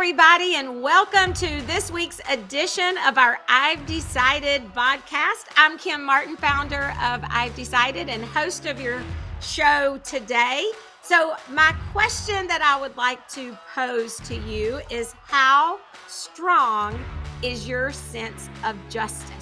everybody, and welcome to this week's edition of our I've Decided podcast. I'm Kim Martin, founder of I've Decided and host of your show today. So, my question that I would like to pose to you is How strong is your sense of justice?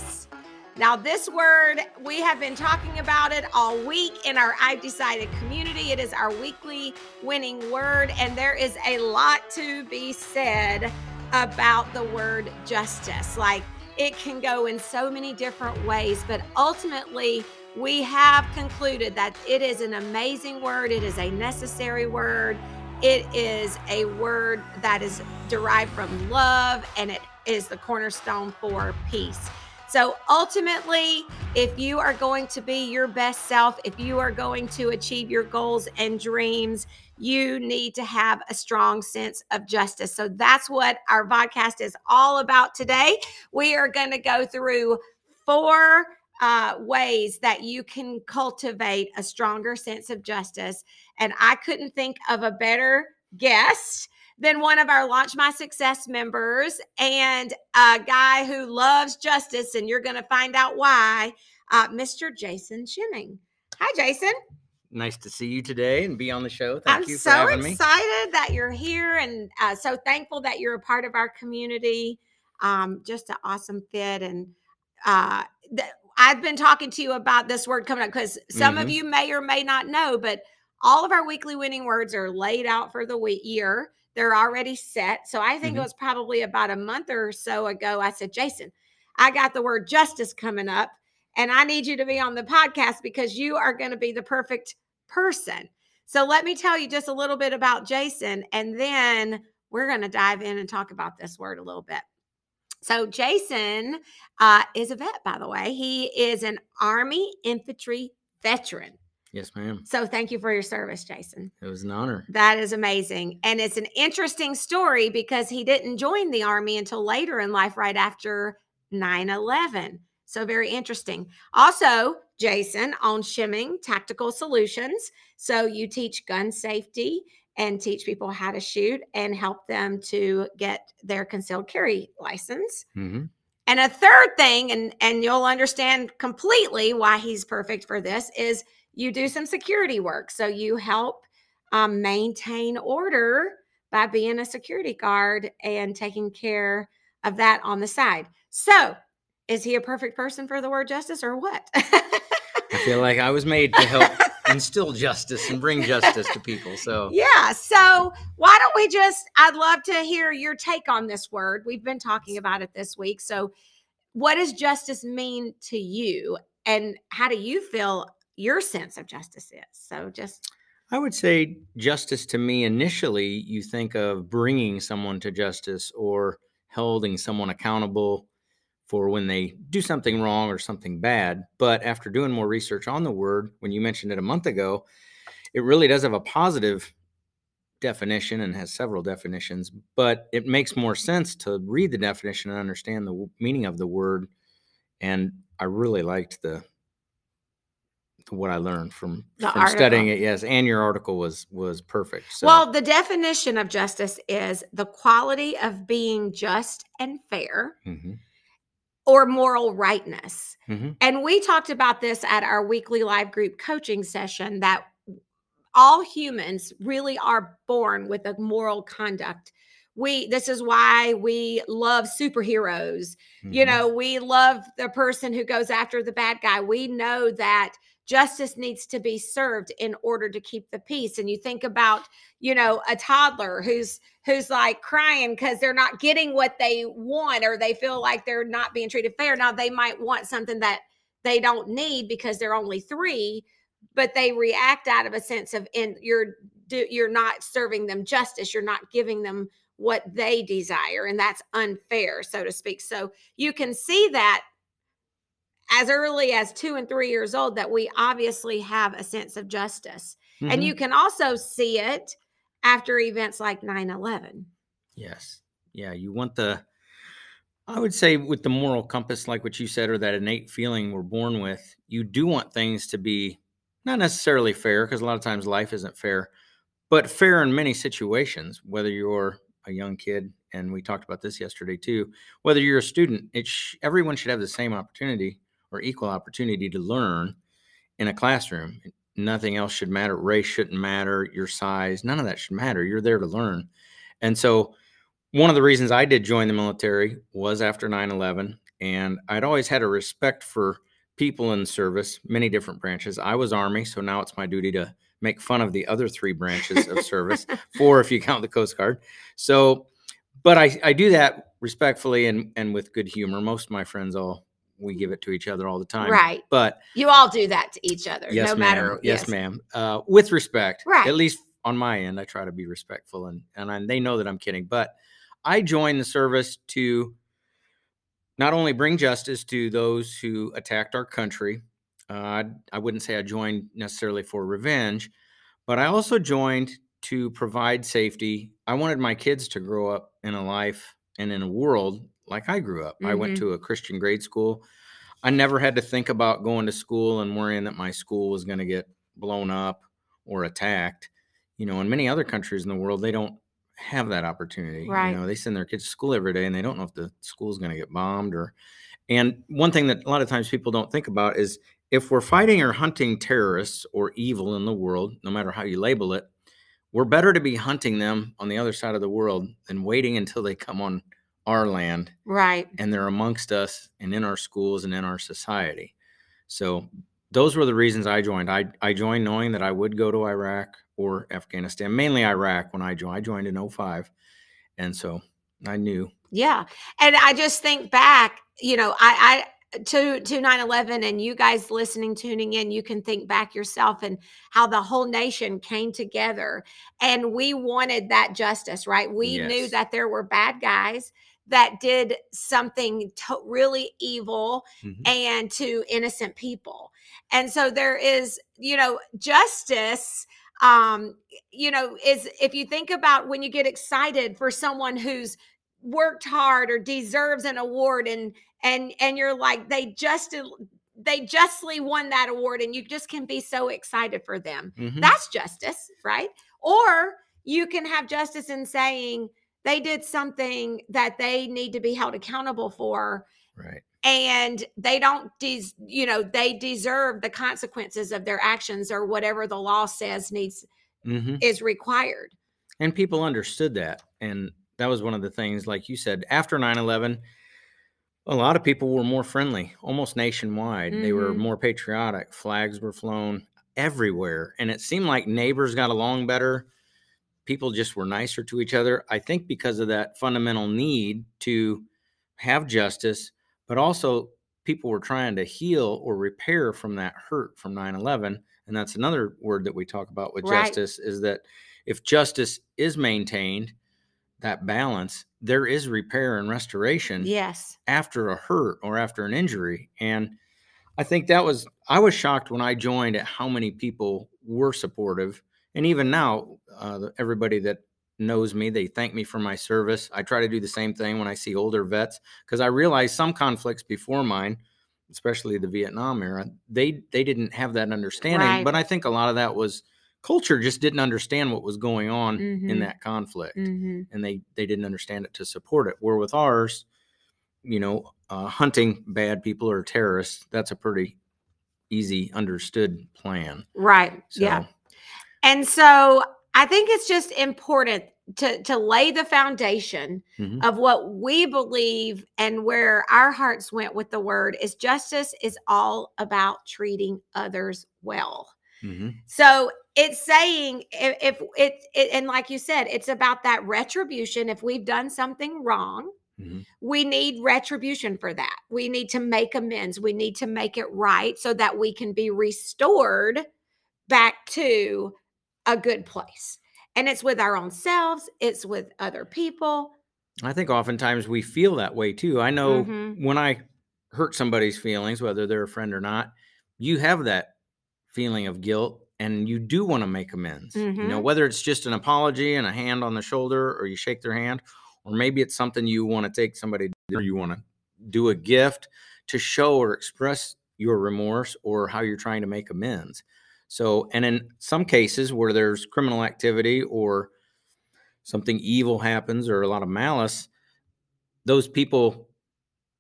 Now, this word, we have been talking about it all week in our I've Decided community. It is our weekly winning word, and there is a lot to be said about the word justice. Like, it can go in so many different ways, but ultimately, we have concluded that it is an amazing word, it is a necessary word. It is a word that is derived from love and it is the cornerstone for peace. So ultimately, if you are going to be your best self, if you are going to achieve your goals and dreams, you need to have a strong sense of justice. So that's what our podcast is all about today. We are going to go through four uh, ways that you can cultivate a stronger sense of justice. And I couldn't think of a better guest than one of our Launch My Success members and a guy who loves justice, and you're going to find out why, uh, Mr. Jason Shimmin. Hi, Jason. Nice to see you today and be on the show. Thank I'm you for so having me. excited that you're here and uh, so thankful that you're a part of our community. Um, just an awesome fit. And uh, th- I've been talking to you about this word coming up because some of Mhm. you may or may not know, but all of our weekly winning words are laid out for the week year. They're already set. So I think it Mhm. was probably about a month or so ago. I said, Jason, I got the word justice coming up, and I need you to be on the podcast because you are going to be the perfect person. So let me tell you just a little bit about Jason, and then we're going to dive in and talk about this word a little bit. So Jason uh, is a vet, by the way. He is an Army infantry veteran. Yes, ma'am. So thank you for your service, Jason. It was an honor. That is amazing. And it's an interesting story because he didn't join the Army until later in life, right after 9 11. So, very interesting. Also, Jason on Shimmin Tactical Solutions. So, you teach gun safety and teach people how to shoot and help them to get their concealed carry license. hmm And a third thing, and and you'll understand completely why he's perfect for this, is you do some security work. So you help um, maintain order by being a security guard and taking care of that on the side. So is he a perfect person for the word justice or what? I feel like I was made to help instill justice and bring justice to people. So, Yeah. So why don't we just, I'd love to hear your take on this word. We've been talking about it this week. So, what does justice mean to you? And how do you feel your sense of justice is? So, just, I would say justice to me initially, you think of bringing someone to justice or holding someone accountable for when they do something wrong or something bad. But after doing more research on the word, when you mentioned it a month ago, it really does have a positive definition and has several definitions, but it makes more sense to read the definition and understand the meaning of the word. And I really liked the what I learned from, from studying it. Yes, and your article was was perfect. So, well, the definition of justice is the quality of being just and fair mhm, or moral rightness. mhm, And we talked about this at our weekly live group coaching session that all humans really are born with a moral conduct. We this is why we love superheroes. You mhm. know, we love the person who goes after the bad guy. We know that justice needs to be served in order to keep the peace. And you think about, you know, a toddler who's who's like crying because they're not getting what they want or they feel like they're not being treated fair. Now they might want something that they don't need because they're only three, but they react out of a sense of in you're you're not serving them justice. You're not giving them what they desire, and that's unfair, so to speak. So you can see that as early as two and three years old that we obviously have a sense of justice. And Mhm. you can also see it after events like 9 11. Yes. Yeah. You want the, I would say, with the moral compass, like what you said, or that innate feeling we're born with, you do want things to be not necessarily fair, because a lot of times life isn't fair, but fair in many situations, whether you're a young kid, and we talked about this yesterday too. Whether you're a student, it sh- everyone should have the same opportunity or equal opportunity to learn in a classroom. Nothing else should matter. Race shouldn't matter. Your size, none of that should matter. You're there to learn. And so, one of the reasons I did join the military was after 9 11. And I'd always had a respect for people in service, many different branches. I was Army, so now it's my duty to make fun of the other three branches of service, four if you count the Coast Guard. So, but I, I do that respectfully and, and with good humor. Most of my friends all we give it to each other all the time. Right. But You all do that to each other, yes, no ma'am. matter. Yes, ma'am. Uh, with respect. Right. At least on my end, I try to be respectful and, and I, they know that I'm kidding. But I joined the service to not only bring justice to those who attacked our country, uh, I, I wouldn't say I joined necessarily for revenge, but I also joined to provide safety. I wanted my kids to grow up in a life and in a world like I grew up. I went Mhm. to a Christian grade school. I never had to think about going to school and worrying that my school was going to get blown up or attacked. You know, in many other countries in the world, they don't have that opportunity. Right. You know, they send their kids to school every day and they don't know if the school's going to get bombed or. And one thing that a lot of times people don't think about is if we're fighting or hunting terrorists or evil in the world, no matter how you label it, we're better to be hunting them on the other side of the world than waiting until they come on our land Right. and they're amongst us and in our schools and in our society. So those were the reasons I joined. I, I joined knowing that I would go to Iraq or Afghanistan, mainly Iraq when I joined. I joined in 05. And so I knew. Yeah. And I just think back, you know, I, I, to to 9-11 and you guys listening tuning in you can think back yourself and how the whole nation came together and we wanted that justice right we knew that there were bad guys that did something to- really evil Mhm. and to innocent people. And so there is, you know, justice um you know is if you think about when you get excited for someone who's worked hard or deserves an award and and and you're like they just they justly won that award and you just can be so excited for them. Mhm. That's justice, right? Or you can have justice in saying they did something that they need to be held accountable for right. and they don't des- you know they deserve the consequences of their actions or whatever the law says needs hmm is required And people understood that. And that was one of the things, like you said, after 9 11, a lot of people were more friendly, almost nationwide. They were Mhm. more patriotic. Flags were flown everywhere. And it seemed like neighbors got along better. People just were nicer to each other. I think because of that fundamental need to have justice, but also people were trying to heal or repair from that hurt from 9 11. And that's another word that we talk about with Right. justice is that if justice is maintained, that balance, there is repair and restoration yes after a hurt or after an injury. And I think that was, I was shocked when I joined at how many people were supportive. And even now, uh, everybody that knows me, they thank me for my service. I try to do the same thing when I see older vets because I realize some conflicts before mine, especially the Vietnam era, they they didn't have that understanding. Right. But I think a lot of that was culture just didn't understand what was going on Mhm. in that conflict hmm and they they didn't understand it to support it. Where with ours, you know, uh, hunting bad people or terrorists, that's a pretty easy understood plan. right So, yeah and so i think it's just important to to lay the foundation mhm, of what we believe and where our hearts went with the word is justice is all about treating others well mhm, So it's saying if, if it, it, and like you said, it's about that retribution. If we've done something wrong, mhm. we need retribution for that. We need to make amends. We need to make it right so that we can be restored back to a good place. And it's with our own selves, it's with other people. I think oftentimes we feel that way too. I know Mhm. when I hurt somebody's feelings, whether they're a friend or not, you have that feeling of guilt and you do want to make amends. You know, Mhm. whether it's just an apology and a hand on the shoulder or you shake their hand, or maybe it's something you want to take somebody or you want to do a gift to show or express your remorse or how you're trying to make amends. So, and in some cases where there's criminal activity or something evil happens or a lot of malice, those people,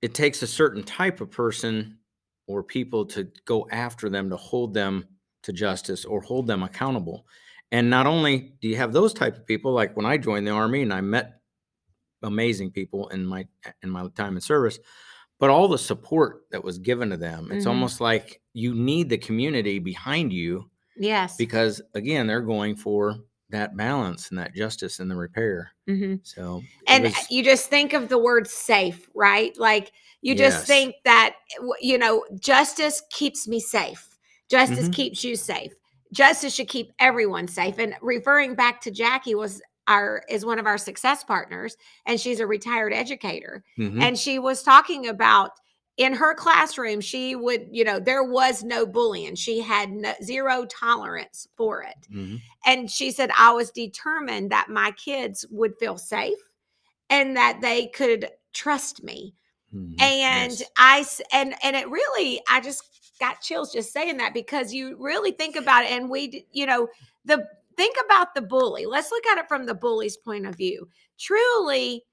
it takes a certain type of person or people to go after them to hold them to justice or hold them accountable. And not only do you have those type of people, like when I joined the army and I met amazing people in my in my time in service, but all the support that was given to them, it's Mhm. almost like you need the community behind you Yes. because again, they're going for that balance and that justice and the repair. hmm So And was- you just think of the word safe, right? Like you just think that, you know, justice keeps me safe. Justice Mhm. keeps you safe. Justice should keep everyone safe. And referring back to Jackie was our is one of our success partners and she's a retired educator Mhm. and she was talking about in her classroom she would you know there was no bullying she had no, zero tolerance for it Mhm. and she said i was determined that my kids would feel safe and that they could trust me Mhm. and Yes. i and and it really i just got chills just saying that because you really think about it and we you know the think about the bully let's look at it from the bully's point of view truly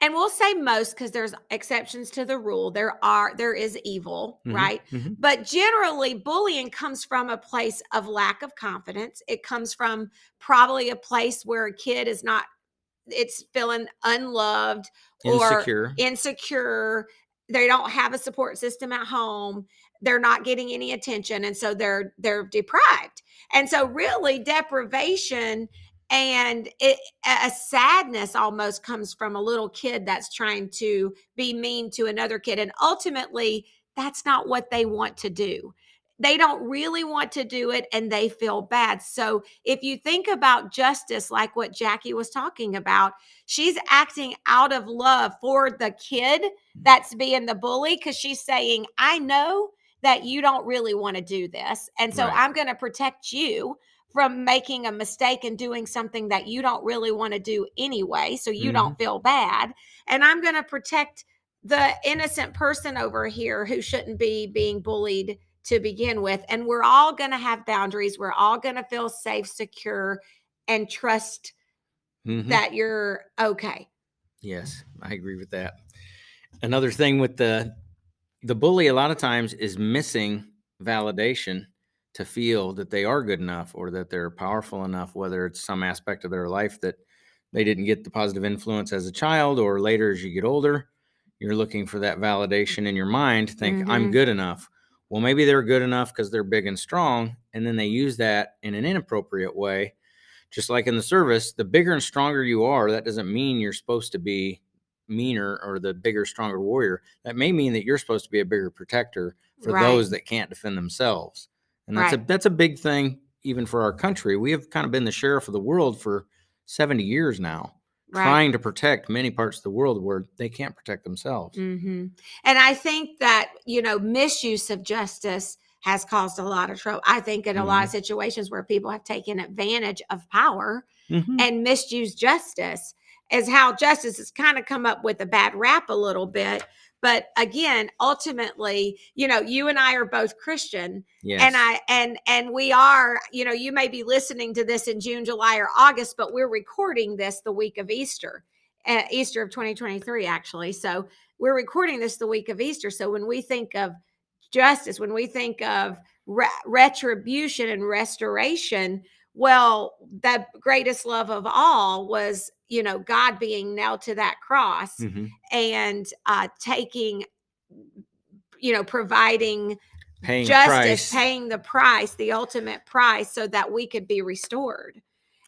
and we'll say most because there's exceptions to the rule there are there is evil Mhm. right Mhm. but generally bullying comes from a place of lack of confidence it comes from probably a place where a kid is not it's feeling unloved or Insecure. insecure they don't have a support system at home they're not getting any attention and so they're they're deprived. And so really deprivation and it, a a sadness almost comes from a little kid that's trying to be mean to another kid and ultimately that's not what they want to do. They don't really want to do it and they feel bad. So if you think about justice like what jackie was talking about she's acting out of love for the kid mm. that's being the bully because she's saying i know that you don't really want to do this and so Right. i'm going to protect you from making a mistake and doing something that you don't really want to do anyway so you don't feel bad and i'm going to protect the innocent person over here who shouldn't be being bullied to begin with and we're all going to have boundaries we're all going to feel safe secure and trust Mhm. that you're okay Yes, I agree with that. Another thing with the the bully a lot of times is missing validation to feel that they are good enough or that they're powerful enough whether it's some aspect of their life that they didn't get the positive influence as a child or later as you get older you're looking for that validation in your mind to think i'm Mhm. good enough well maybe they're good enough because they're big and strong and then they use that in an inappropriate way just like in the service, the bigger and stronger you are, that doesn't mean you're supposed to be meaner or the bigger, stronger warrior. That may mean that you're supposed to be a bigger protector for Right. those that can't defend themselves. And that's a that's a big thing even for our country. We have kind of been the sheriff of the world for 70 years now, right trying to protect many parts of the world where they can't protect themselves. hmm And I think that, you know, misuse of justice has caused a lot of trouble. I think in a lot of situations where people have taken advantage of power Mhm. and misused justice is how justice has kind of come up with a bad rap a little bit. But again, ultimately, you know, you and I are both Christian Yes. and I and and we are, you know, you may be listening to this in June, July, or August, but we're recording this the week of Easter, uh, Easter of 2023, actually. So we're recording this the week of Easter. So when we think of justice, when we think of re- retribution and restoration, well, the greatest love of all was, you know, God being nailed to that cross Mhm. and uh, taking, you know, providing Paying justice, paying the price, the ultimate price, so that we could be restored.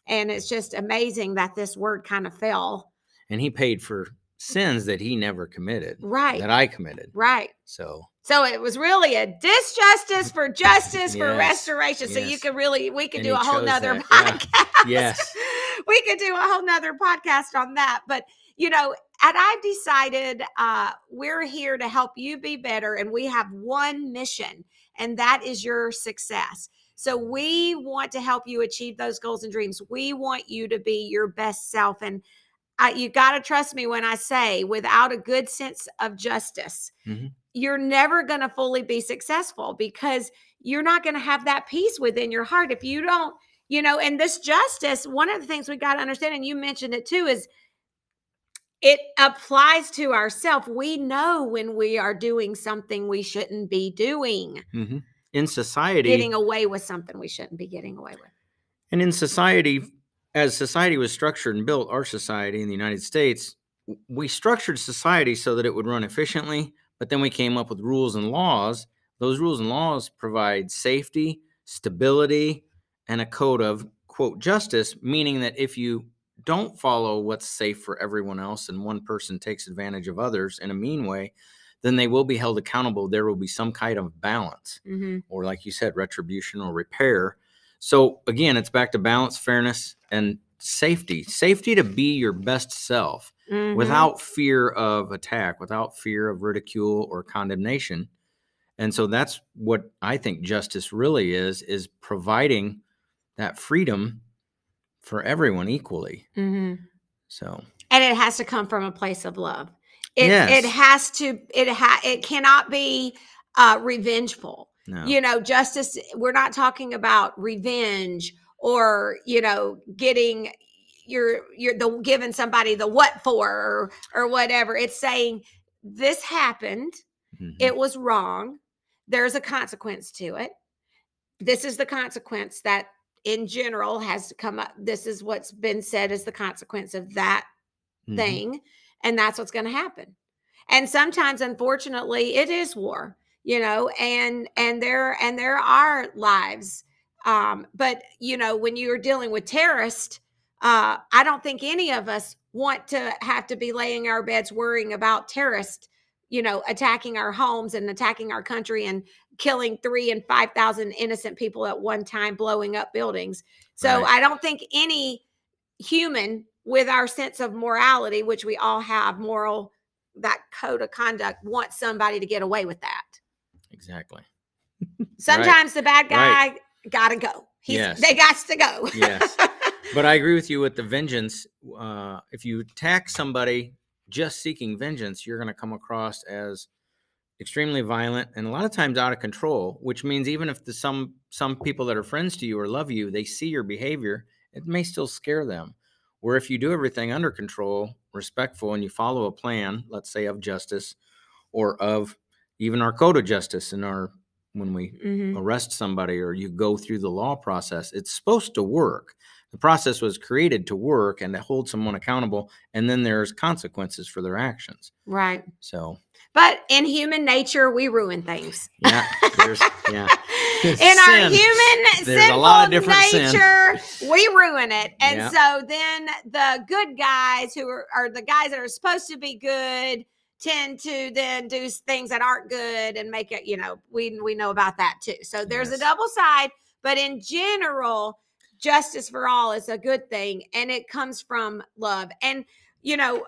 And it's just amazing that this word kind of fell and he paid for sins that he never committed, right, that I committed. right. So So it was really a disjustice for justice for Yes, restoration. So you yes. could really, we could And do a whole nother that, yeah. podcast. Yes. we could do a whole nother podcast on that. But you know, and I've decided uh, we're here to help you be better, and we have one mission, and that is your success. So we want to help you achieve those goals and dreams. We want you to be your best self, and I, you got to trust me when I say, without a good sense of justice, Mhm. You're never going to fully be successful because you're not going to have that peace within your heart if you don't you know, and this justice, one of the things we got to understand, and you mentioned it too, is it applies to ourselves. We know when we are doing something we shouldn't be doing, hmm In society, getting away with something we shouldn't be getting away with. And in society, as society was structured and built, our society in the United States, we structured society so that it would run efficiently, but then we came up with rules and laws. Those rules and laws provide safety, stability, and a code of, quote, justice, meaning that if you don't follow what's safe for everyone else and one person takes advantage of others in a mean way, then they will be held accountable. There will be some kind of balance Mm-hmm. or like you said retribution or repair so again it's back to balance fairness and safety safety to be your best self Mm-hmm. without fear of attack without fear of ridicule or condemnation and so that's what i think justice really is is providing that freedom for everyone equally hmm so and it has to come from a place of love. It Yes. it has to it ha it cannot be uh revengeful. no You know, justice we're not talking about revenge or, you know, getting your you're the giving somebody the what for or, or whatever. It's saying this happened, Mhm. it was wrong. There's a consequence to it. This is the consequence that in general has come up. This is what's been said as the consequence of that Mhm. thing and that's what's going to happen and sometimes unfortunately it is war you know and and there and there are lives um but you know when you're dealing with terrorists uh i don't think any of us want to have to be laying our beds worrying about terrorists you know attacking our homes and attacking our country and killing 3 and 5000 innocent people at one time blowing up buildings so Right. i don't think any human with our sense of morality, which we all have moral, that code of conduct, wants somebody to get away with that. exactly Sometimes the bad guy Right. gotta go. He's, Yes. They got to go. Yes. but I agree with you with the vengeance. Uh, if you attack somebody just seeking vengeance, you're going to come across as extremely violent and a lot of times out of control. Which means even if the, some some people that are friends to you or love you, they see your behavior, it may still scare them. Where if you do everything under control, respectful, and you follow a plan, let's say of justice, or of even our code of justice in our when we Mhm. arrest somebody or you go through the law process, it's supposed to work. The process was created to work and to hold someone accountable, and then there's consequences for their actions. Right. So, But in human nature, we ruin things. yeah, there's yeah, in our human There's a lot of different sin. nature, we ruin it. And Yeah. so then the good guys who are, are the guys that are supposed to be good tend to then do things that aren't good and make it, you know, we we know about that too. So there's a double side, but in general, justice for all is a good thing and it comes from love. And you know,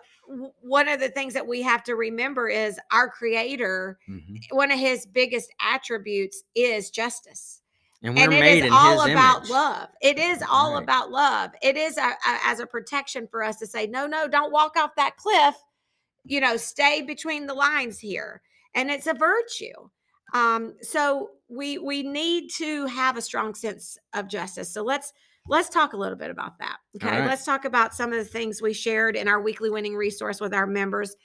one of the things that we have to remember is our creator Mhm. one of his biggest attributes is justice and we're and it is all about image. love it is all Right. about love it is a, a- as a protection for us to say no no don't walk off that cliff you know stay between the lines here and it's a virtue um so we we need to have a strong sense of justice so let's let's talk a little bit about that okay right. let's talk about some of the things we shared in our weekly winning resource with our members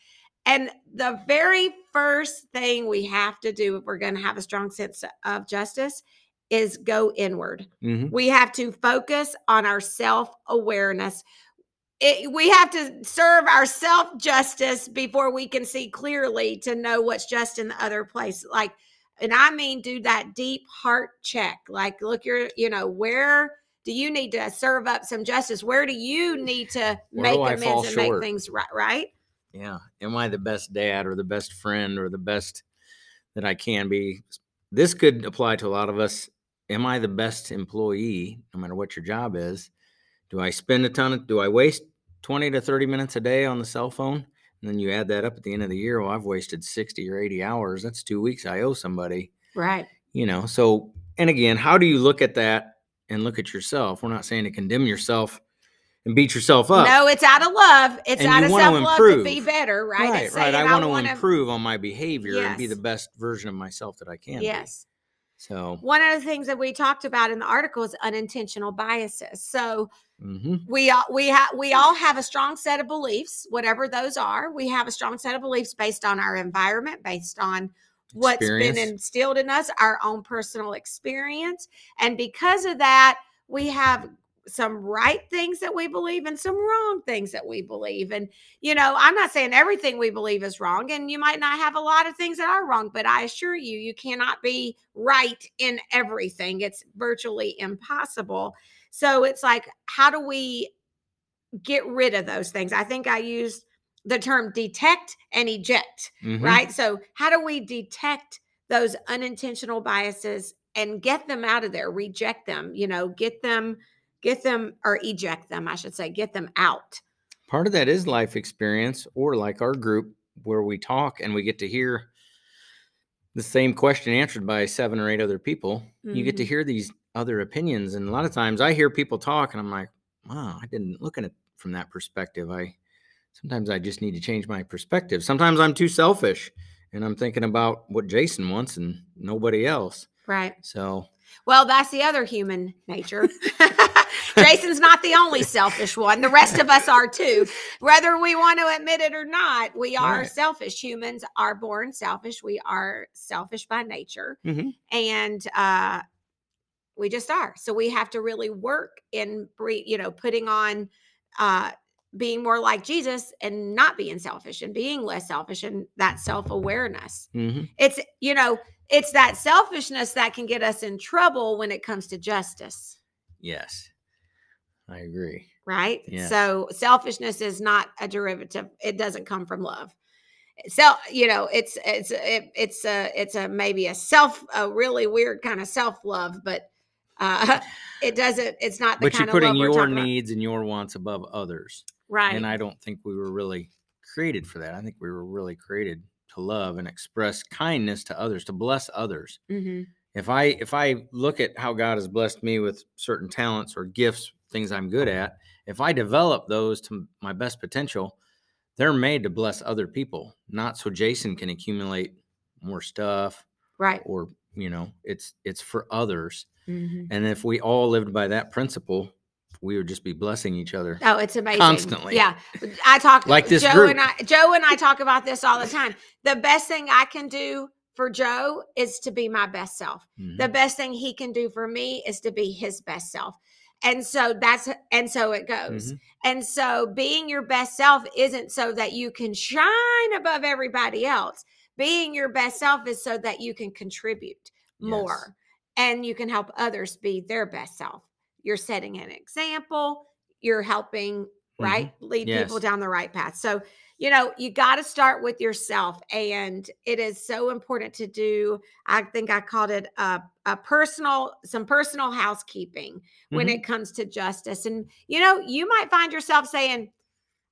and the very first thing we have to do if we're going to have a strong sense of justice is go inward. Mhm. We have to focus on our self awareness. we have to serve our self justice before we can see clearly to know what's just in the other place. Like, and I mean, do that deep heart check. Like, look, you're, you know, where do you need to uh, serve up some justice? Where do you need to Where make do I fall amends and make things right? Right? Yeah. Am I the best dad or the best friend or the best that I can be? This could apply to a lot of us. Am I the best employee, no matter what your job is? Do I spend a ton of, do I waste 20 to 30 minutes a day on the cell phone? And then you add that up at the end of the year. Well, I've wasted 60 or 80 hours. That's two weeks I owe somebody, Right. you know? So, and again, how do you look at that and look at yourself? We're not saying to condemn yourself and beat yourself up. No, it's out of love. It's And out of self love to be better, right? Right, right. I want to wanna- improve on my behavior and be the best version of myself that I can. be. Yes. So, One of the things that we talked about in the article is unintentional biases. So mhm. we all we have we all have a strong set of beliefs, whatever those are. We have a strong set of beliefs based on our environment, based on what's been instilled in us, our own personal experience. And because of that, we have some right things that we believe and some wrong things that we believe. And, you know, I'm not saying everything we believe is wrong, and you might not have a lot of things that are wrong, but I assure you, you cannot be right in everything. It's virtually impossible. So it's like, how do we get rid of those things? I think I used the term detect and eject Mhm. right? So, how do we detect those unintentional biases and get them out of there, reject them, you know, get them, get them, or eject them, I should say, get them out. Part of that is life experience, or like our group where we talk and we get to hear the same question answered by seven or eight other people. You get to Mhm. hear these other opinions. And a lot of times I hear people talk and I'm like, wow, I didn't look at it from that perspective. I sometimes I just need to change my perspective. Sometimes I'm too selfish and I'm thinking about what Jason wants and nobody else. Right. So Well, that's the other human nature. Jason's not the only selfish one. The rest of us are too. Whether we want to admit it or not, we are Right. selfish. Humans are born selfish. We are selfish by nature. Mhm. And uh we just are. So we have to really work in you know, putting on uh being more like Jesus and not being selfish and being less selfish and that self-awareness mhm. it's you know it's that selfishness that can get us in trouble when it comes to justice yes, I agree. right Yes. so selfishness is not a derivative it doesn't come from love so you know it's it's it, it's a it's a maybe a self a really weird kind of self-love but uh it doesn't it's not the But kind you're of putting love your talking about. needs and your wants above others. Right And I don't think we were really created for that. I think we were really created to love and express kindness to others, to bless others. Mhm. If I if I look at how God has blessed me with certain talents or gifts, things I'm good at, if I develop those to my best potential, they're made to bless other people, not so Jason can accumulate more stuff right or, you know, it's it's for others. Mhm. And if we all lived by that principle, we would just be blessing each other. Oh, it's amazing. Constantly. Yeah. I talk Like this Joe group. and I Joe and I talk about this all the time. The best thing I can do for Joe is to be my best self. Mhm. The best thing he can do for me is to be his best self. And so that's and so it goes. Mhm. And so being your best self isn't so that you can shine above everybody else. Being your best self is so that you can contribute more and you can help others be their best self. You're setting an example, you're helping, right? Lead people down the right path. So, you know, you got to start with yourself. And it is so important to do. I think I called it a, a personal, some personal housekeeping when Mhm. it comes to justice. And, you know, you might find yourself saying,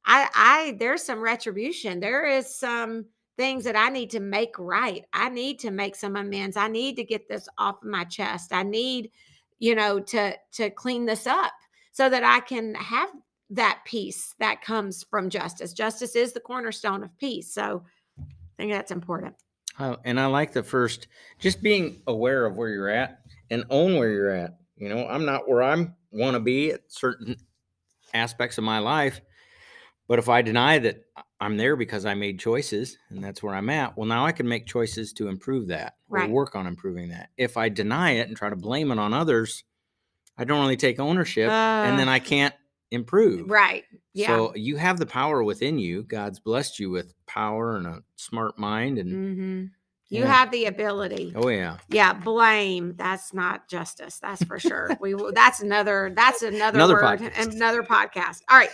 I, I, there's some retribution. There is some things that I need to make right. I need to make some amends. I need to get this off of my chest. I need, you know, to to clean this up so that I can have that peace that comes from justice. Justice is the cornerstone of peace. So I think that's important. Uh, and I like the first, just being aware of where you're at and own where you're at. You know, I'm not where I'm want to be at certain aspects of my life, but if I deny that I'm there because I made choices and that's where I'm at, well, now I can make choices to improve that or Right. work on improving that. If I deny it and try to blame it on others, I don't really take ownership, and then Uh, I can't improve. Right. Yeah. So you have the power within you. God's blessed you with power and a smart mind, and hmm You yeah. have the ability. oh yeah, Yeah, blame. That's not justice. That's for sure. we will. That's another. That's another, Another word. podcast. Another podcast. All right.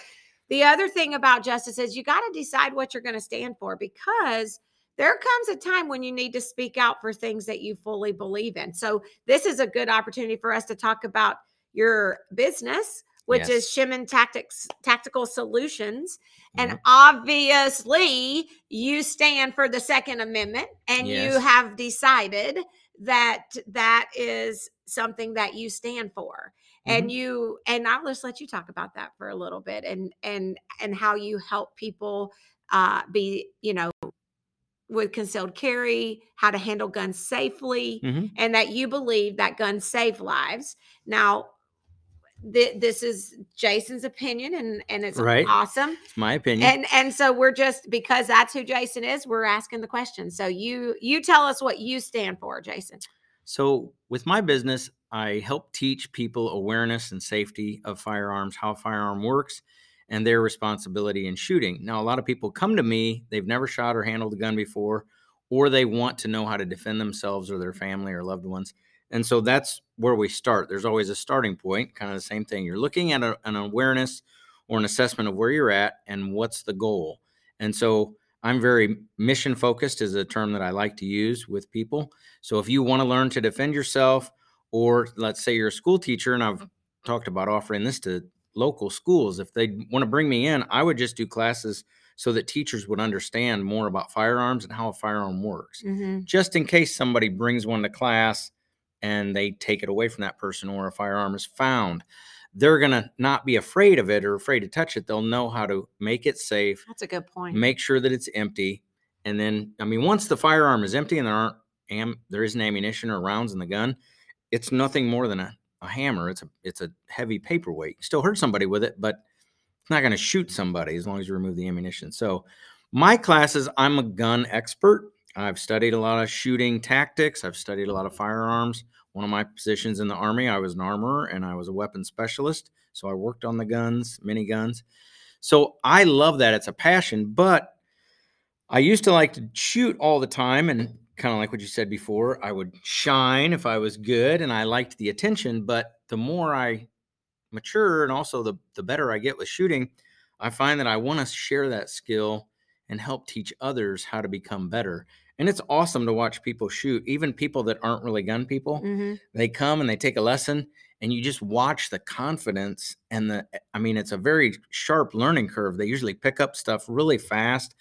The other thing about justice is you got to decide what you're going to stand for because there comes a time when you need to speak out for things that you fully believe in. So this is a good opportunity for us to talk about your business, which is Yes. Shimmin Tactics Tactical Solutions. And mm-hmm. obviously, you stand for the Second Amendment and you have decided that that is something that you stand for. And you and I'll just let you talk about that for a little bit and and and how you help people uh be, you know, with concealed carry, how to handle guns safely, Mhm. and that you believe that guns save lives. Now, th- this is Jason's opinion, and and it's Right. awesome. It's my opinion. And and so we're just because that's who Jason is, we're asking the question. So you you tell us what you stand for, Jason. So, with my business, I help teach people awareness and safety of firearms, how firearm works, and their responsibility in shooting. Now, a lot of people come to me, they've never shot or handled a gun before, or they want to know how to defend themselves or their family or loved ones. And so that's where we start. There's always a starting point, kind of the same thing. You're looking at a, an awareness or an assessment of where you're at and what's the goal. And so I'm very mission focused, is a term that I like to use with people. So if you want to learn to defend yourself, or let's say you're a school teacher, and I've talked about offering this to local schools, if they want to bring me in, I would just do classes so that teachers would understand more about firearms and how a firearm works. Mm-hmm. Just in case somebody brings one to class and they take it away from that person or a firearm is found, they're going to not be afraid of it or afraid to touch it. They'll know how to make it safe, That's a good point. make sure that it's empty and then i mean once the firearm is empty and there aren't am there isn't ammunition or rounds in the gun it's nothing more than a, a hammer it's a it's a heavy paperweight still hurt somebody with it but it's not going to shoot somebody as long as you remove the ammunition. So my classes i'm a gun expert. I've studied a lot of shooting tactics i've studied a lot of firearms. One of my positions in the army i was an armorer and i was a weapons specialist so i worked on the guns mini guns. So I love that. It's a passion, but I used to like to shoot all the time and kind of like what you said before, I would shine if I was good and I liked the attention, but the more I mature and also the the better I get with shooting, I find that I want to share that skill and help teach others how to become better. And it's awesome to watch people shoot, even people that aren't really gun people Mm-hmm. they come and they take a lesson and you just watch the confidence and the i mean it's a very sharp learning curve they usually pick up stuff really fast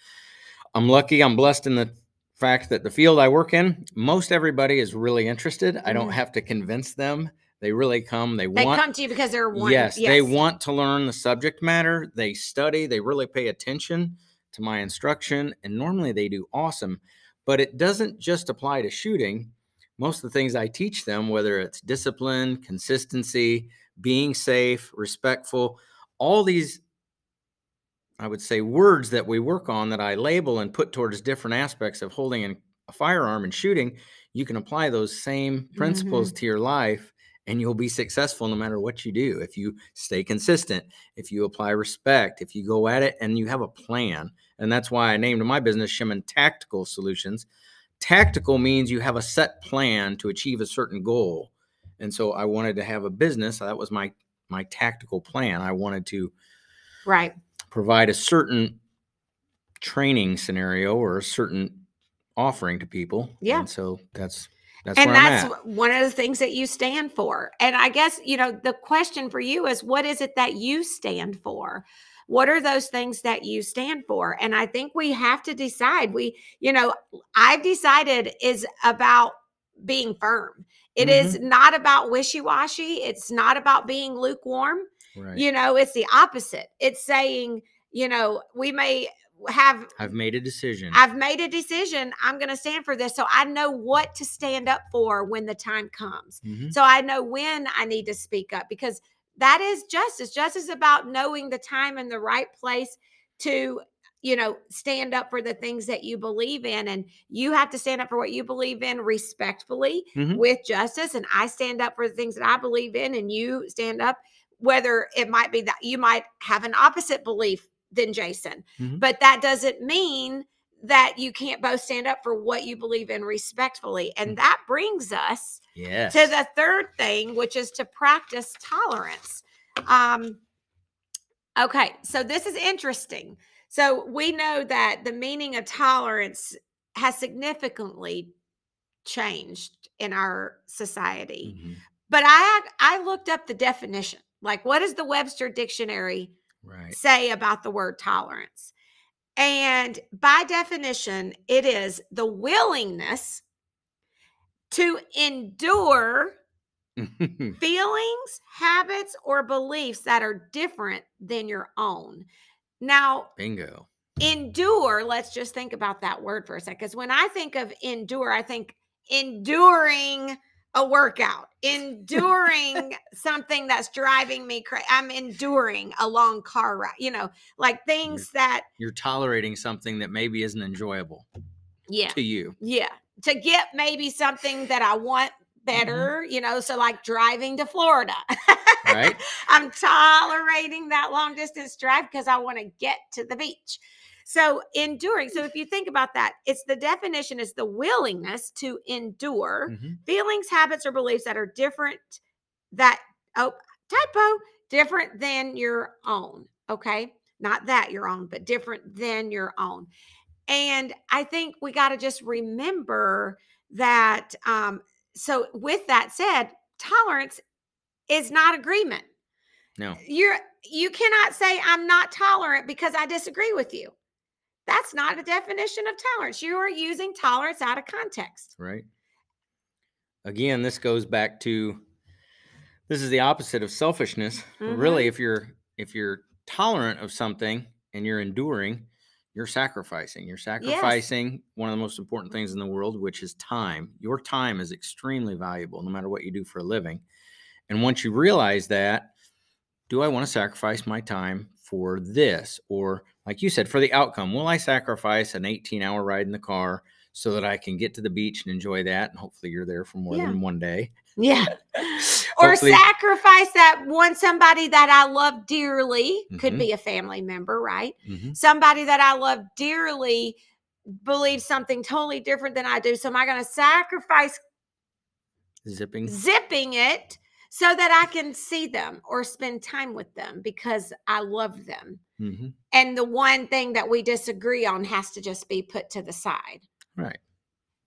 i'm lucky i'm blessed in the fact that the field i work in most everybody is really interested. I don't Mhm. have to convince them. They really come they, They want come to you because they're one. yes, they want to learn the subject matter. They study they really pay attention to my instruction and normally they do awesome. But it doesn't just apply to shooting. Most of the things i teach them whether it's discipline consistency being safe respectful all these i would say words that we work on that i label and put towards different aspects of holding a firearm and shooting you can apply those same principles mm-hmm. to your life and you'll be successful no matter what you do. If you stay consistent if you apply respect if you go at it and you have a plan. And that's why i named my business Shimmin tactical solutions. Tactical means you have a set plan to achieve a certain goal. And so i wanted to have a business that was my my tactical plan. I wanted to right. Provide a certain training scenario or a certain offering to people Yeah. and so that's that's and that's at one of the things that you stand for. And I guess, you know, the question for you is what is it that you stand for? What are those things that you stand for? And I think we have to decide. We, you know, I've decided is about being firm. It is Mm-hmm. not about wishy washy. It's not about being lukewarm. Right You know, it's the opposite. It's saying, you know, we may have i've made a decision I've made a decision. I'm going to stand for this. So I know what to stand up for when the time comes. Mhm. So I know when I need to speak up because that is justice. Justice is about knowing the time and the right place to, you know, stand up for the things that you believe in. And you have to stand up for what you believe in respectfully Mhm. with justice. And I stand up for the things that I believe in, and you stand up, whether it might be that you might have an opposite belief than Jason. Mhm. But that doesn't mean that you can't both stand up for what you believe in respectfully. And Mm. that brings us yes to the third thing, which is to practice tolerance. Um, okay, so this is interesting. So we know that the meaning of tolerance has significantly changed in our society. Mhm. But I I looked up the definition. Like, what does the Webster Dictionary right say about the word tolerance? And by definition, it is the willingness to endure feelings, habits, or beliefs that are different than your own. Now, bingo endure, let's just think about that word for a second. Because when I think of endure, I think enduring a workout, enduring something that's driving me crazy. I'm enduring a long car ride, you know, like things that You're tolerating something that maybe isn't enjoyable yeah, to you. yeah, to get maybe something that I want mm-hmm. better, you know, so like driving to Florida. Right? I'm tolerating that long distance drive because I want to get to the beach. So enduring. So if you think about that, it's the definition is the willingness to endure Mhm. feelings, habits, or beliefs that are different that oh typo different than your own. Okay. Not that your own, but different than your own. And I think we got to just remember that. Um, so with that said, tolerance is not agreement No. you're you cannot say i'm not tolerant because i disagree with you that's not a definition of tolerance you are using tolerance out of context right? Again, this goes back to this is the opposite of selfishness. Mm-hmm. Really, if you're if you're tolerant of something and you're enduring, you're sacrificing. You're sacrificing one of the most important things in the world, which is time. Your time is extremely valuable no matter what you do for a living. And once you realize that, do I want to sacrifice my time for this or like you said for the outcome? Will I sacrifice an 18-hour ride in the car so that I can get to the beach and enjoy that and hopefully you're there for more Yeah. than one day? yeah or Hopefully- sacrifice that one somebody that i love dearly could Mhm. be a family member right Mhm. somebody that i love dearly believes something totally different than i do so am i going to sacrifice Zipping. zipping it so that I can see them or spend time with them because I love them. hmm And the one thing that we disagree on has to just be put to the side. Right.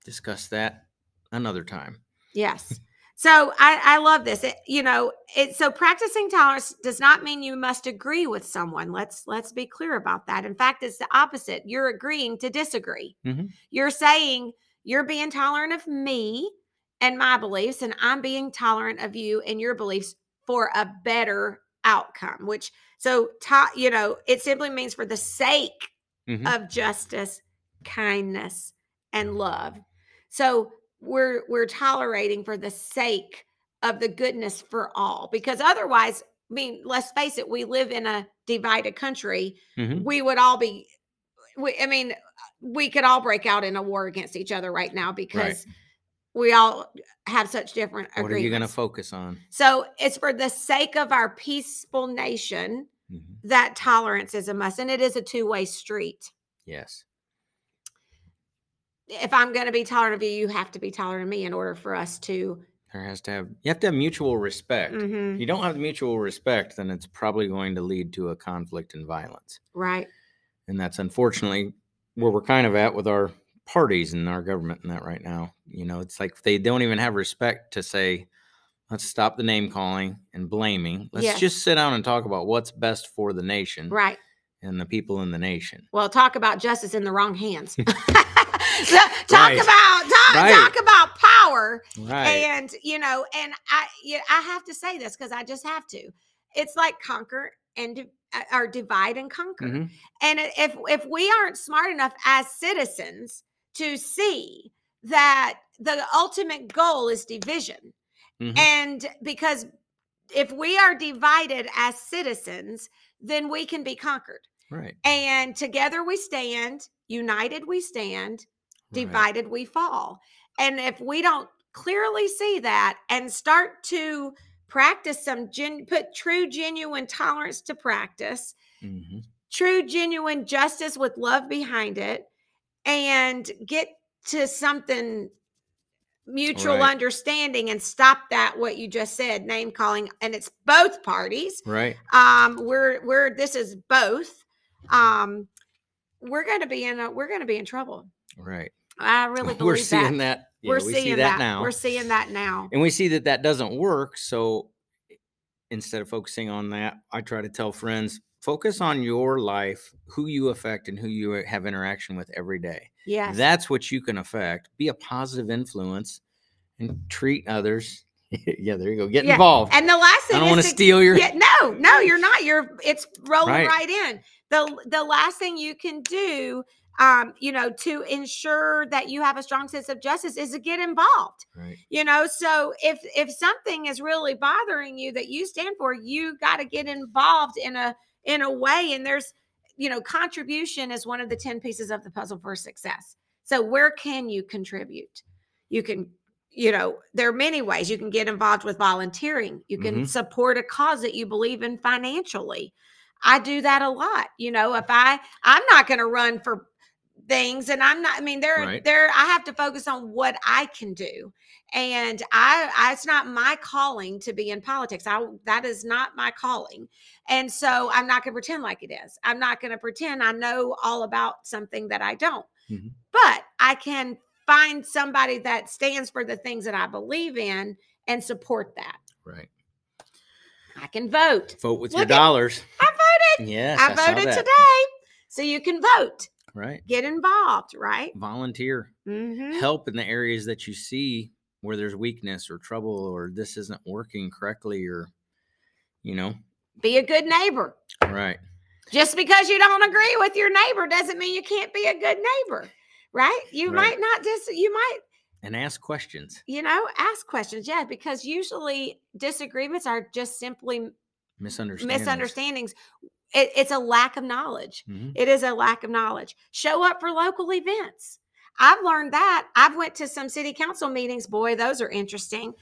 Discuss that another time. Yes. So I, I love this. It, you know, it so practicing tolerance does not mean you must agree with someone. Let's let's be clear about that. In fact, it's the opposite. You're agreeing to disagree. Mhm. You're saying you're being tolerant of me and my beliefs, and I'm being tolerant of you and your beliefs for a better outcome. Which so to, you know, it simply means for the sake Mhm. of justice, kindness, and love. So we're we're tolerating for the sake of the goodness for all because otherwise I mean let's face it we live in a divided country Mhm. we would all be we, I mean we could all break out in a war against each other right now because we all have such different What are you going to focus on? so it's for the sake of our peaceful nation Mhm. that tolerance is a must and it is a two-way street Yes. if I'm going to be tolerant of you, you have to be tolerant of me in order for us to. There has to have you have to have mutual respect. Mhm, If you don't have mutual respect, then it's probably going to lead to a conflict and violence. Right. And that's unfortunately where we're kind of at with our parties in our government and that right now. You know, it's like they don't even have respect to say, let's stop the name calling and blaming. Let's Yes. just sit down and talk about what's best for the nation Right. and the people in the nation. Well, talk about justice in the wrong hands. talk Right. about talk, Right. talk about power, Right. and you know, and I yeah, I have to say this because I just have to. It's like conquer and uh, or divide and conquer. Mhm. And if if we aren't smart enough as citizens to see that the ultimate goal is division, Mhm. and because if we are divided as citizens, then we can be conquered. Right. And together we stand, united we stand, Right. divided we fall. And if we don't clearly see that and start to practice some gen- put true genuine tolerance to practice, Mhm. true genuine justice with love behind it and get to something mutual Right. understanding and stop that what you just said name calling and it's both parties Right. um we're we're this is both um we're going to be in a we're going to be in trouble Right. i really believe We're seeing that, that. yeah, we're we seeing see that, that now. we're seeing that now and we see that that doesn't work so instead of focusing on that i try to tell friends focus on your life who you affect and who you have interaction with every day Yeah. that's what you can affect be a positive influence and treat others yeah, there you go. Get Yeah, involved. And the last thing I don't want to to steal your. Yeah, no, no, you're not. You're it's rolling Right. right. in. The the last thing you can do um, you know, to ensure that you have a strong sense of justice is to get involved. Right. You know, so if if something is really bothering you that you stand for, you got to get involved in a in a way and there's you know, contribution is one of the 10 pieces of the puzzle for success. So where can you contribute? You can you know, there are many ways you can get involved with volunteering. You can Mhm. support a cause that you believe in financially. I do that a lot. You know, if I I'm not going to run for things and I'm not I mean there Right. there I have to focus on what I can do. And I, I it's not my calling to be in politics. I that is not my calling. And so I'm not going to pretend like it is. I'm not going to pretend I know all about something that I don't. Mhm. But I can find somebody that stands for the things that I believe in and support that. Right. I can vote. Vote with Look your at- dollars. I voted. Yes. I, saw voted today. So you can vote. Right. Get involved, right? Volunteer. Mm-hmm. Help in the areas that you see where there's weakness or trouble or this isn't working correctly or, you know. Be a good neighbor. Right. Just because you don't agree with your neighbor doesn't mean you can't be a good neighbor, right? You Right. might not just, you might, And ask questions. you know, ask questions. Yeah, because usually disagreements are just simply Misunderstandings. misunderstandings. It, it's a lack of knowledge. Mhm. It is a lack of knowledge. Show up for local events. I've learned that. I've went to some city council meetings. Boy, those are interesting.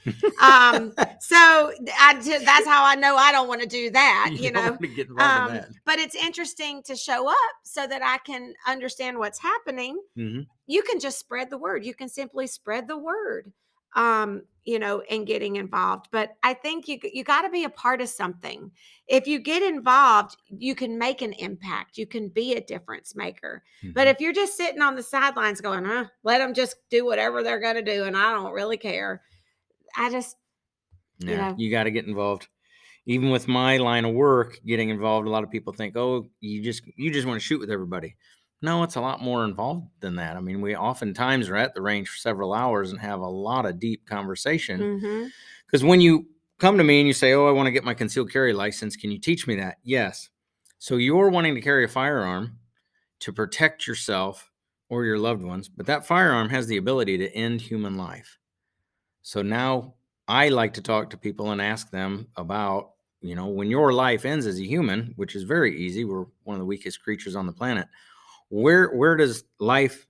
Um, so I, that's how I know I don't want to do that. You, don't know, want to get involved in um, that. but it's interesting to show up so that I can understand what's happening. Mhm. You can just spread the word. You can simply spread the word, um, you know, and getting involved. But I think you you got to be a part of something. If you get involved, you can make an impact. You can be a difference maker. But Mhm. if you're just sitting on the sidelines going, huh, let them just do whatever they're going to do, and I don't really care. I just you know. you got to get involved. Even with my line of work, getting involved, a lot of people think, "Oh, you just you just want to shoot with everybody." No, it's a lot more involved than that. I mean, we oftentimes are at the range for several hours and have a lot of deep conversation. Mm-hmm. Because when you come to me and you say, "Oh, I want to get my concealed carry license. Can you teach me that?" Yes. So you're wanting to carry a firearm to protect yourself or your loved ones, but that firearm has the ability to end human life. So now I like to talk to people and ask them about, you know, when your life ends as a human, which is very easy, we're one of the weakest creatures on the planet. Where where does life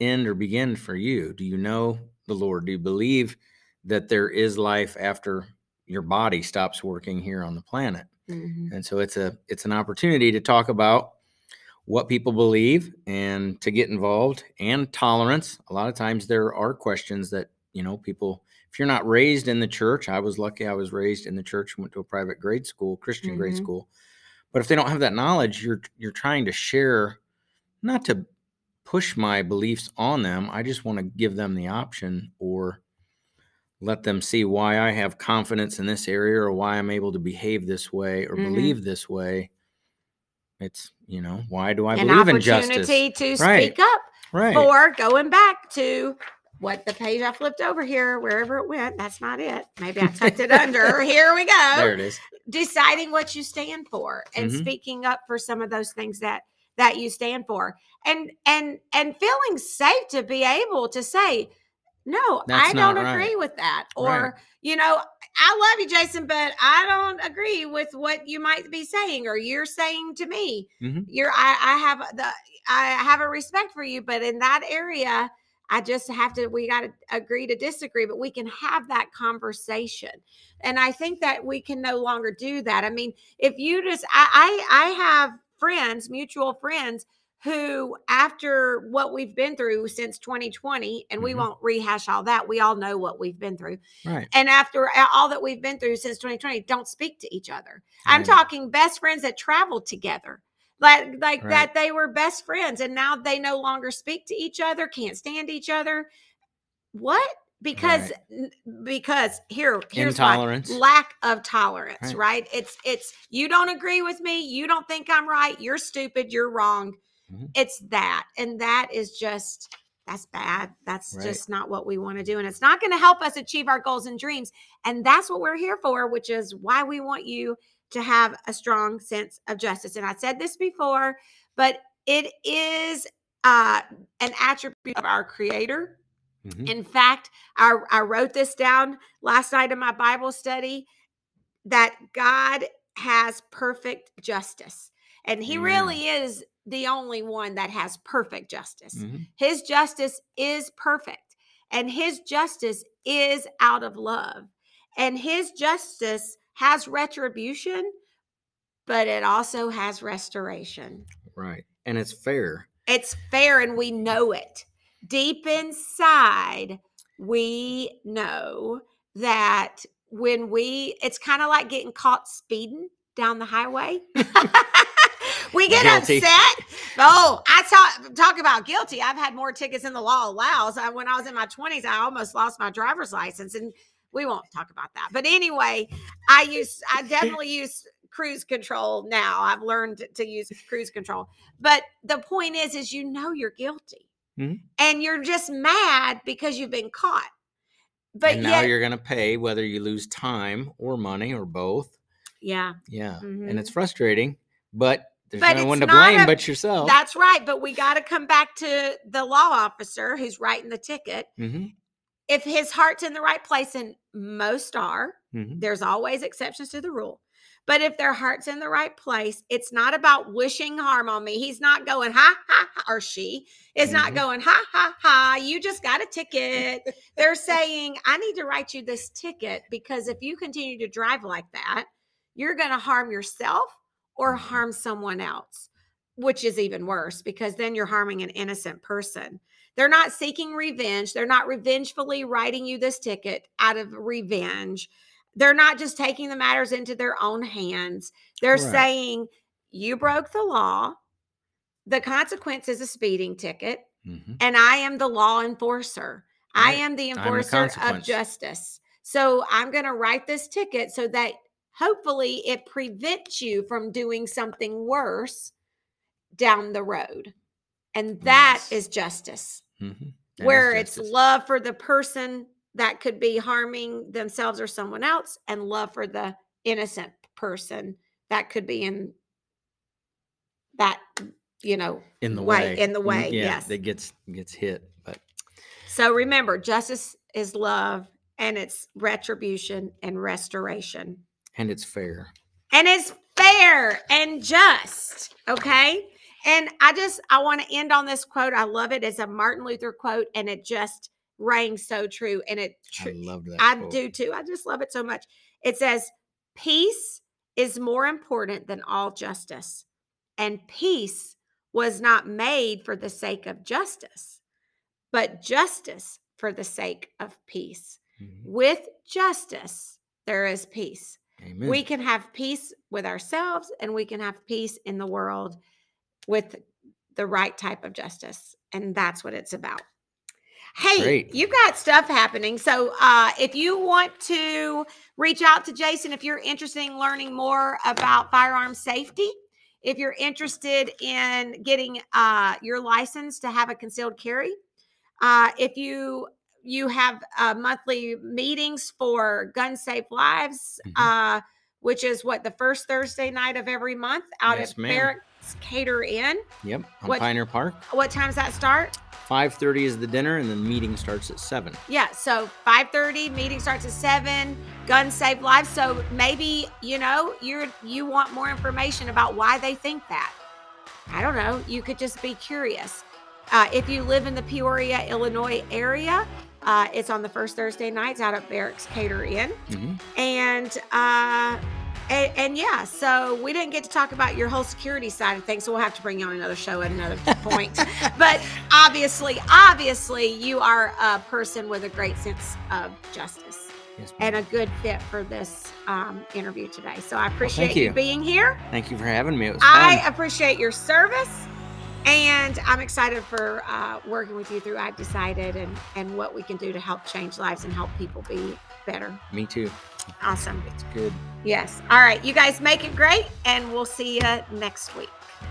end or begin for you? Do you know the Lord? Do you believe that there is life after your body stops working here on the planet? Mhm. And so it's a it's an opportunity to talk about what people believe and to get involved and tolerance. A lot of times there are questions that, you know, people if you're not raised in the church, I was lucky I was raised in the church, went to a private grade school, Christian grade Mhm. school. But if they don't have that knowledge, you're you're trying to share not to push my beliefs on them. I just want to give them the option or let them see why I have confidence in this area or why I'm able to behave this way or Mhm. believe this way. It's, you know, why do I An believe in justice? opportunity to Right. speak up Right. for going back to what the page I flipped over here, wherever it went. That's not it. Maybe I tucked it under. Here we go. There it is. deciding what you stand for and Mhm. speaking up for some of those things that that you stand for and and and feeling safe to be able to say no That's i don't right." agree with that or Right. you know i love you jason but i don't agree with what you might be saying or you're saying to me Mhm. you're i i have the i have a respect for you but in that area I just have to, we got to agree to disagree, but we can have that conversation. And I think that we can no longer do that. I mean, if you just, I, I, I have friends, mutual friends who, after what we've been through since 2020, and we Mhm. won't rehash all that, we all know what we've been through. Right. And after all that we've been through since 2020, don't speak to each other. I'm talking best friends that traveled together. Like like Right. that they were best friends and now they no longer speak to each other, can't stand each other. What? Because n- because here here's why. Lack of tolerance, Right. right. It's it's you don't agree with me, you don't think I'm right, you're stupid, you're wrong. Mhm. It's that and that is just that's bad. That's Right. just not what we want to do. And it's not going to help us achieve our goals and dreams. And that's what we're here for, which is why we want you to have a strong sense of justice. And I said this before, but it is uh, an attribute of our Creator. Mhm. In fact, I, I wrote this down last night in my Bible study that God has perfect justice. And He Amen. really is the only one that has perfect justice. Mhm. His justice is perfect, and His justice is out of love. And His justice has retribution, but it also has restoration. Right. And it's fair. It's fair, and we know it. Deep inside, we know that when we, it's kind of like getting caught speeding down the highway. we get Guilty. upset. Oh, I talk talk about guilty. I've had more tickets than the law allows. I, when I was in my twenties, I almost lost my driver's license, and we won't talk about that. But anyway, I use I definitely use cruise control now. I've learned to use cruise control. But the point is, is you know you're guilty, Mhm. and you're just mad because you've been caught. But and now yet, you're going to pay whether you lose time or money or both. yeah, Yeah. Mhm. And it's frustrating, but there's But no one to blame a- but yourself. that's right. But we got to come back to the law officer who's writing the ticket. hmm If his heart's in the right place, and most are, hmm there's always exceptions to the rule. But if their heart's in the right place, it's not about wishing harm on me. He's not going, ha, ha, ha, or she is not Mhm. going, ha, ha, ha, you just got a ticket. They're saying, I need to write you this ticket because if you continue to drive like that, you're going to harm yourself or Mhm. harm someone else, which is even worse because then you're harming an innocent person. They're not seeking revenge. They're not revengefully writing you this ticket out of revenge. They're not just taking the matters into their own hands. They're Right. saying, you broke the law. The consequence is a speeding ticket, hmm and I am the law enforcer. I am the enforcer of justice. So I'm going to write this ticket so that hopefully it prevents you from doing something worse down the road. And that Yes. is justice hmm where it's love for the person that could be harming themselves or someone else and love for the innocent person that could be in that you know in the way- way. in the Mm, way, yeah, yes. That gets gets hit. But so remember justice is love and it's retribution and restoration and it's fair. and it's fair and just okay and i just i want to end on this quote i love it it's a martin luther quote and it just rang so true and it tr- I loved that. I quote. do too. I just love it so much. It says, Peace is more important than all justice. And peace was not made for the sake of justice, but justice for the sake of peace. Mhm. With justice, there is peace. Amen. We can have peace with ourselves and we can have peace in the world with the right type of justice. And that's what it's about. Hey, Great. you got stuff happening. So uh, if you want to reach out to Jason, if you're interested in learning more about firearm safety, if you're interested in getting uh, your license to have a concealed carry, uh, if you you have uh, monthly meetings for Guns Save Lives, Mhm. uh, which is what the first Thursday night of every month out Yes, at ma'am. Barracks Cater Inn. Yep. On what- Pioneer Park. What time's that start? Five thirty is the dinner, and the meeting starts at seven. Yeah, so 5:30 meeting starts at 7, guns Save Lives. So maybe, you know, you're you want more information about why they think that. I don't know, you could just be curious. Uh, if you live in the Peoria, Illinois area, uh, it's on the first Thursday nights out at Barracks Cater Inn. hmm And uh and, and yeah, so we didn't get to talk about your whole security side of things, so we'll have to bring you on another show at another point. but obviously, obviously, you are a person with a great sense of justice Yes, and a good fit for this um, interview today. So I appreciate thank you. you. being here. Thank you for having me. It was I appreciate your service. And I'm excited for uh, working with you through I've Decided and, and what we can do to help change lives and help people be better. Me too. Awesome. It's good. Yes. All right. You guys make it great, and we'll see you next week.